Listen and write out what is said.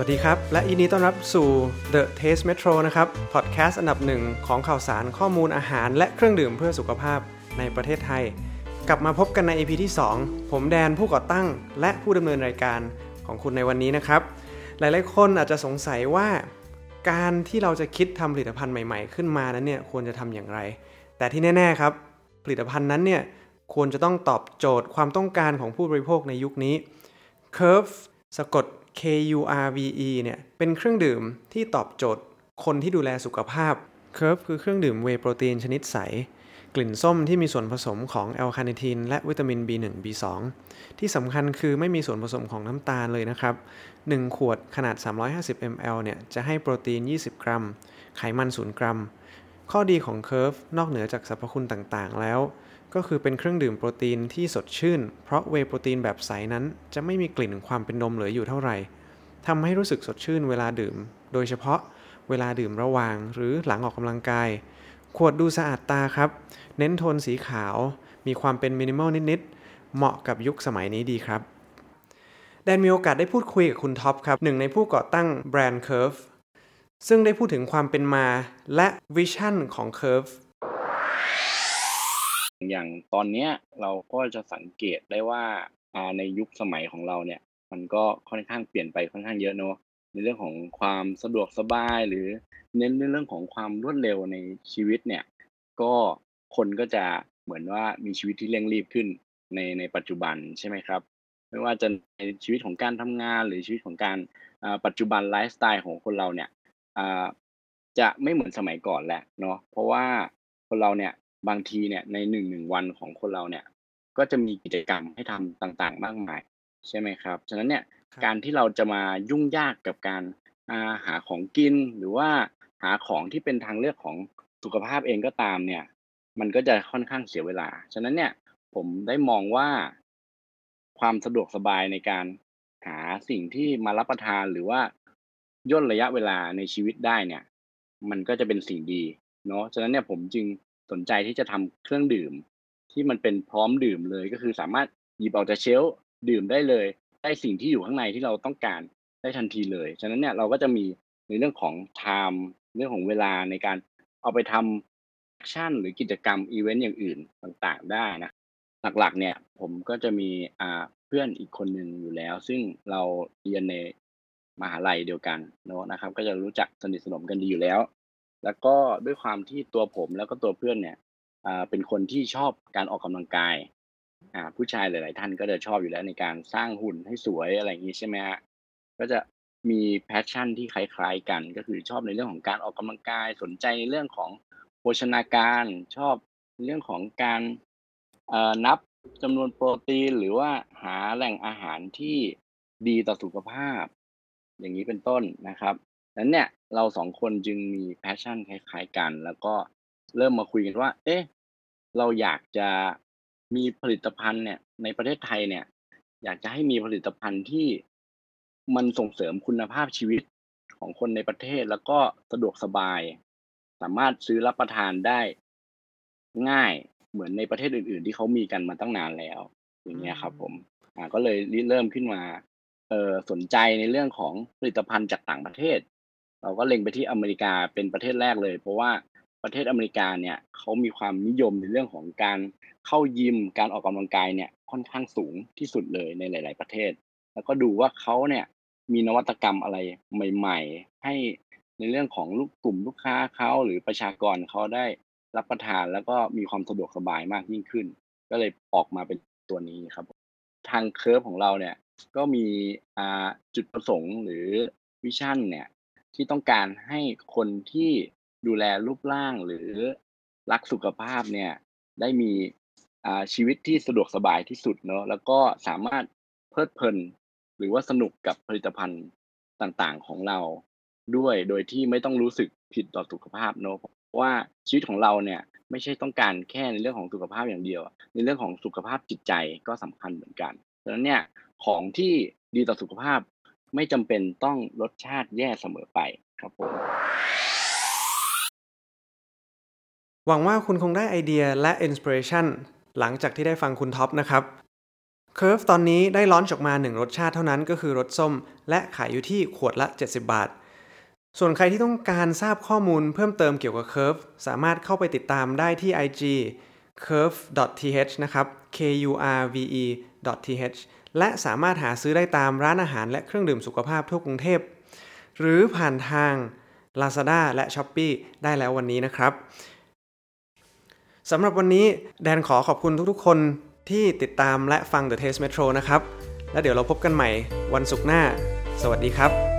สวัสดีครับ และยินดีต้อนรับสู่ The Taste Metro นะครับ พอดแคสต์อันดับหนึ่งของข่าวสารข้อมูลอาหาร และเครื่องดื่มเพื่อสุขภาพในประเทศไทย กลับมาพบกันใน EP ที่ 2 ผมแดนผู้ก่อตั้ง และผู้ดำเนินรายการของคุณในวันนี้นะครับ หลายๆคนอาจจะสงสัยว่า การที่เราจะคิดทำผลิตภัณฑ์ใหม่ ๆ ขึ้นมานั้นเนี่ยควรจะทำอย่างไร แต่ที่แน่ ๆ ครับ ผลิตภัณฑ์นั้นเนี่ยควรจะต้องตอบโจทย์ความต้องการของผู้บริโภคในยุคนี้ KURVE สะกด K U R V E เนี่ยเป็นเครื่องดื่มที่ตอบโจทย์คนที่ดูแลสุขภาพ Curve คือเครื่องดื่มเวย์โปรตีนชนิดใส กลิ่นส้มที่มีส่วนผสมของ L-carnitine และวิตามิน B1 B2 ที่สำคัญคือไม่มีส่วนผสมของน้ำตาลเลยนะครับ 1 ขวดขนาด 350 ml เนี่ยจะให้โปรตีน 20 กรัม ไขมัน 0 กรัม ข้อดีของ KURVE นอกเหนือจากสรรพคุณต่างๆ แล้ว ก็คือเป็นเครื่องดื่มโปรตีนที่สดชื่น เพราะเวย์โปรตีนแบบใสนั้น จะไม่มีกลิ่นความเป็นนมเหลืออยู่เท่าไหร่ทำให้รู้สึกสดชื่นเวลาดื่ม โดยเฉพาะเวลาดื่มระหว่างหรือหลังออกกำลังกาย ขวดดูสะอาดตาครับ เน้นโทนสีขาว มีความเป็นมินิมอลนิดๆ เหมาะกับยุคสมัยนี้ดีครับแดนมีโอกาสได้พูดคุยกับคุณท็อปครับหนึ่งในผู้ก่อตั้งแบรนด์ Curve ซึ่งได้พูดถึงความเป็นมาและวิชั่นของ Curve อย่างตอนเนี้ยเราก็จะสังเกตได้ว่าอ่าในยุคสมัยของเราเนี่ย มันก็ค่อนข้างเปลี่ยนไปค่อนข้างเยอะเนาะในเรื่องของความสะดวกสบายหรือเน้นในเรื่องของความรวดเร็วในชีวิตเนี่ย ก็คนก็จะเหมือนว่ามีชีวิตที่เร่งรีบขึ้นในในปัจจุบันใช่ไหมครับ ไม่ว่าจะในชีวิตของการทำงานหรือชีวิตของการปัจจุบันไลฟ์สไตล์ของคนเราเนี่ยจะไม่เหมือนสมัยก่อนแหล้วเนาะเพราะว่าคนเราเนี่ย บางทีเนี่ยในหนึ่งหนึ่งวันของคนเราเนี่ย ก็จะมีกิจกรรมให้ทำต่างๆ มากมาย ใช่ไหมครับ ฉะนั้นเนี่ยครับการที่เราจะมายุ่งยากกับการอ่าหาของกินหรือว่าหาของที่เป็นทางเลือกของสุขภาพเองก็ตามเนี่ย มันก็จะค่อนข้างเสียเวลา ฉะนั้นเนี่ยผมได้มองว่า ความสะดวกสบายในการหาสิ่งที่มารับประทานหรือว่าย่นระยะเวลาในชีวิตได้เนี่ย มันก็จะเป็นสิ่งดีเนาะฉะนั้นเนี่ยผมจึง สนใจที่จะทำเครื่องดื่ม ที่มันเป็นพร้อมดื่มเลยก็คือสามารถหยิบออกจาก shelf ดื่มได้เลย ได้สิ่งที่อยู่ข้างในที่เราต้องการได้ทันทีเลย ฉะนั้นเนี่ยเราก็จะมีในเรื่องของ time เรื่องของเวลาในการเอาไปทำ action หรือกิจกรรมอีเวนต์อย่างอื่นต่างๆได้นะหลักๆ เนี่ยผมก็จะมีอ่าเพื่อนอีกคนหนึ่งอยู่แล้ว ซึ่งเราเรียนในมหาลัยเดียวกันเนอะนะครับ ก็จะรู้จักสนิทสนมกันดีอยู่แล้ว แล้วก็ด้วยความที่ตัวผมแล้วก็ตัวเพื่อนเนี่ยอ่าเป็นคนที่ชอบการออกกำลังกายอ่าผู้ชายหลาย ๆ ท่านก็จะชอบอยู่แล้วในการสร้างหุ่นให้สวยอะไรอย่างนี้ใช่ไหมฮะก็จะมี passion ที่คล้าย ๆ กัน ก็คือชอบในเรื่องของการออกกำลังกายสนใจในเรื่องของโภชนาการชอบเรื่องของการอ่อนับจำนวนโปรตีนหรือว่าหาแหล่งอาหารที่ดีต่อสุขภาพ อย่างนี้เป็นต้นนะครับนั้นเนี่ย เราสองคนจึงมี passion คล้ายๆกัน แล้วก็เริ่มมาคุยกันว่า เอ๊ะ เราอยากจะมีผลิตภัณฑ์เนี่ย ในประเทศไทยเนี่ย อยากจะให้มีผลิตภัณฑ์ที่มันส่งเสริมคุณภาพชีวิตของคนในประเทศแล้วก็สะดวกสบาย สามารถซื้อรับประทานได้ง่ายเหมือนในประเทศอื่น ๆ ที่เขามีกันมาตั้งนานแล้ว อย่างเงี้ยครับ ผมอ่าก็เลยเริ่มขึ้นมาเออสนใจในเรื่องของผลิตภัณฑ์จากต่างประเทศ เราก็เล็งไปที่อเมริกาเป็นประเทศแรกเลย เพราะว่าประเทศอเมริกาเนี่ยเขามีความนิยมในเรื่องของการเข้ายิมการออกกำลังกายเนี่ยค่อนข้างสูงที่สุดเลยในหลาย ๆ ประเทศ แล้วก็ดูว่าเขาเนี่ยมีนวัตกรรมอะไรใหม่ ๆ ให้ในเรื่องของลูกกลุ่มลูกค้าเขาหรือประชากรเขาได้รับประทานแล้วก็มีความสะดวกสบายมากยิ่งขึ้น ก็เลยออกมาเป็นตัวนี้ครับ ทาง Curve ของเราเนี่ยก็มีอ่าจุดประสงค์หรือ vision เนี่ย ที่ต้องการให้คนที่ดูแลรูปร่างหรือรักสุขภาพเนี่ย ได้มีชีวิตที่สะดวกสบายที่สุดเนอะแล้วก็สามารถเพลิดเพลิน หรือว่าสนุกกับผลิตภัณฑ์ต่างๆของเราด้วยโดยที่ไม่ต้องรู้สึกผิดต่อสุขภาพเนอะเพราะว่าชีวิตของเราเนี่ยไม่ใช่ต้องการแค่ในเรื่องของสุขภาพอย่างเดียว ในเรื่องของสุขภาพจิตใจก็สำคัญเหมือนกันดังนั้นเนี่ยของที่ดีต่อสุขภาพ ไม่จำเป็นต้องรสชาติแย่เสมอไปครับผมหวังว่าคุณคงได้ไอเดียและอินสปิเรชันหลังจากที่ได้ฟังคุณท็อปนะครับ Curve ตอนนี้ได้ลอนออกมา 1 รสชาติเท่านั้นก็คือรสส้ม และขายอยู่ที่ขวดละ 70 บาท ส่วนใครที่ต้องการทราบข้อมูลเพิ่มเติมเกี่ยวกับ Curve สามารถเข้าไปติดตามได้ที่ IG curve.th นะครับ k u r v e th และสามารถหาซื้อได้ตามร้านอาหารและเครื่องดื่มสุขภาพทั่วกรุงเทพ หรือผ่านทาง Lazada และ Shopee ได้แล้ววันนี้นะครับสำหรับวันนี้แดนขอขอบคุณทุกๆ คนที่ติดตามและฟัง The Taste Metro นะครับ แล้วเดี๋ยวเราพบกันใหม่วันศุกร์หน้า สวัสดีครับ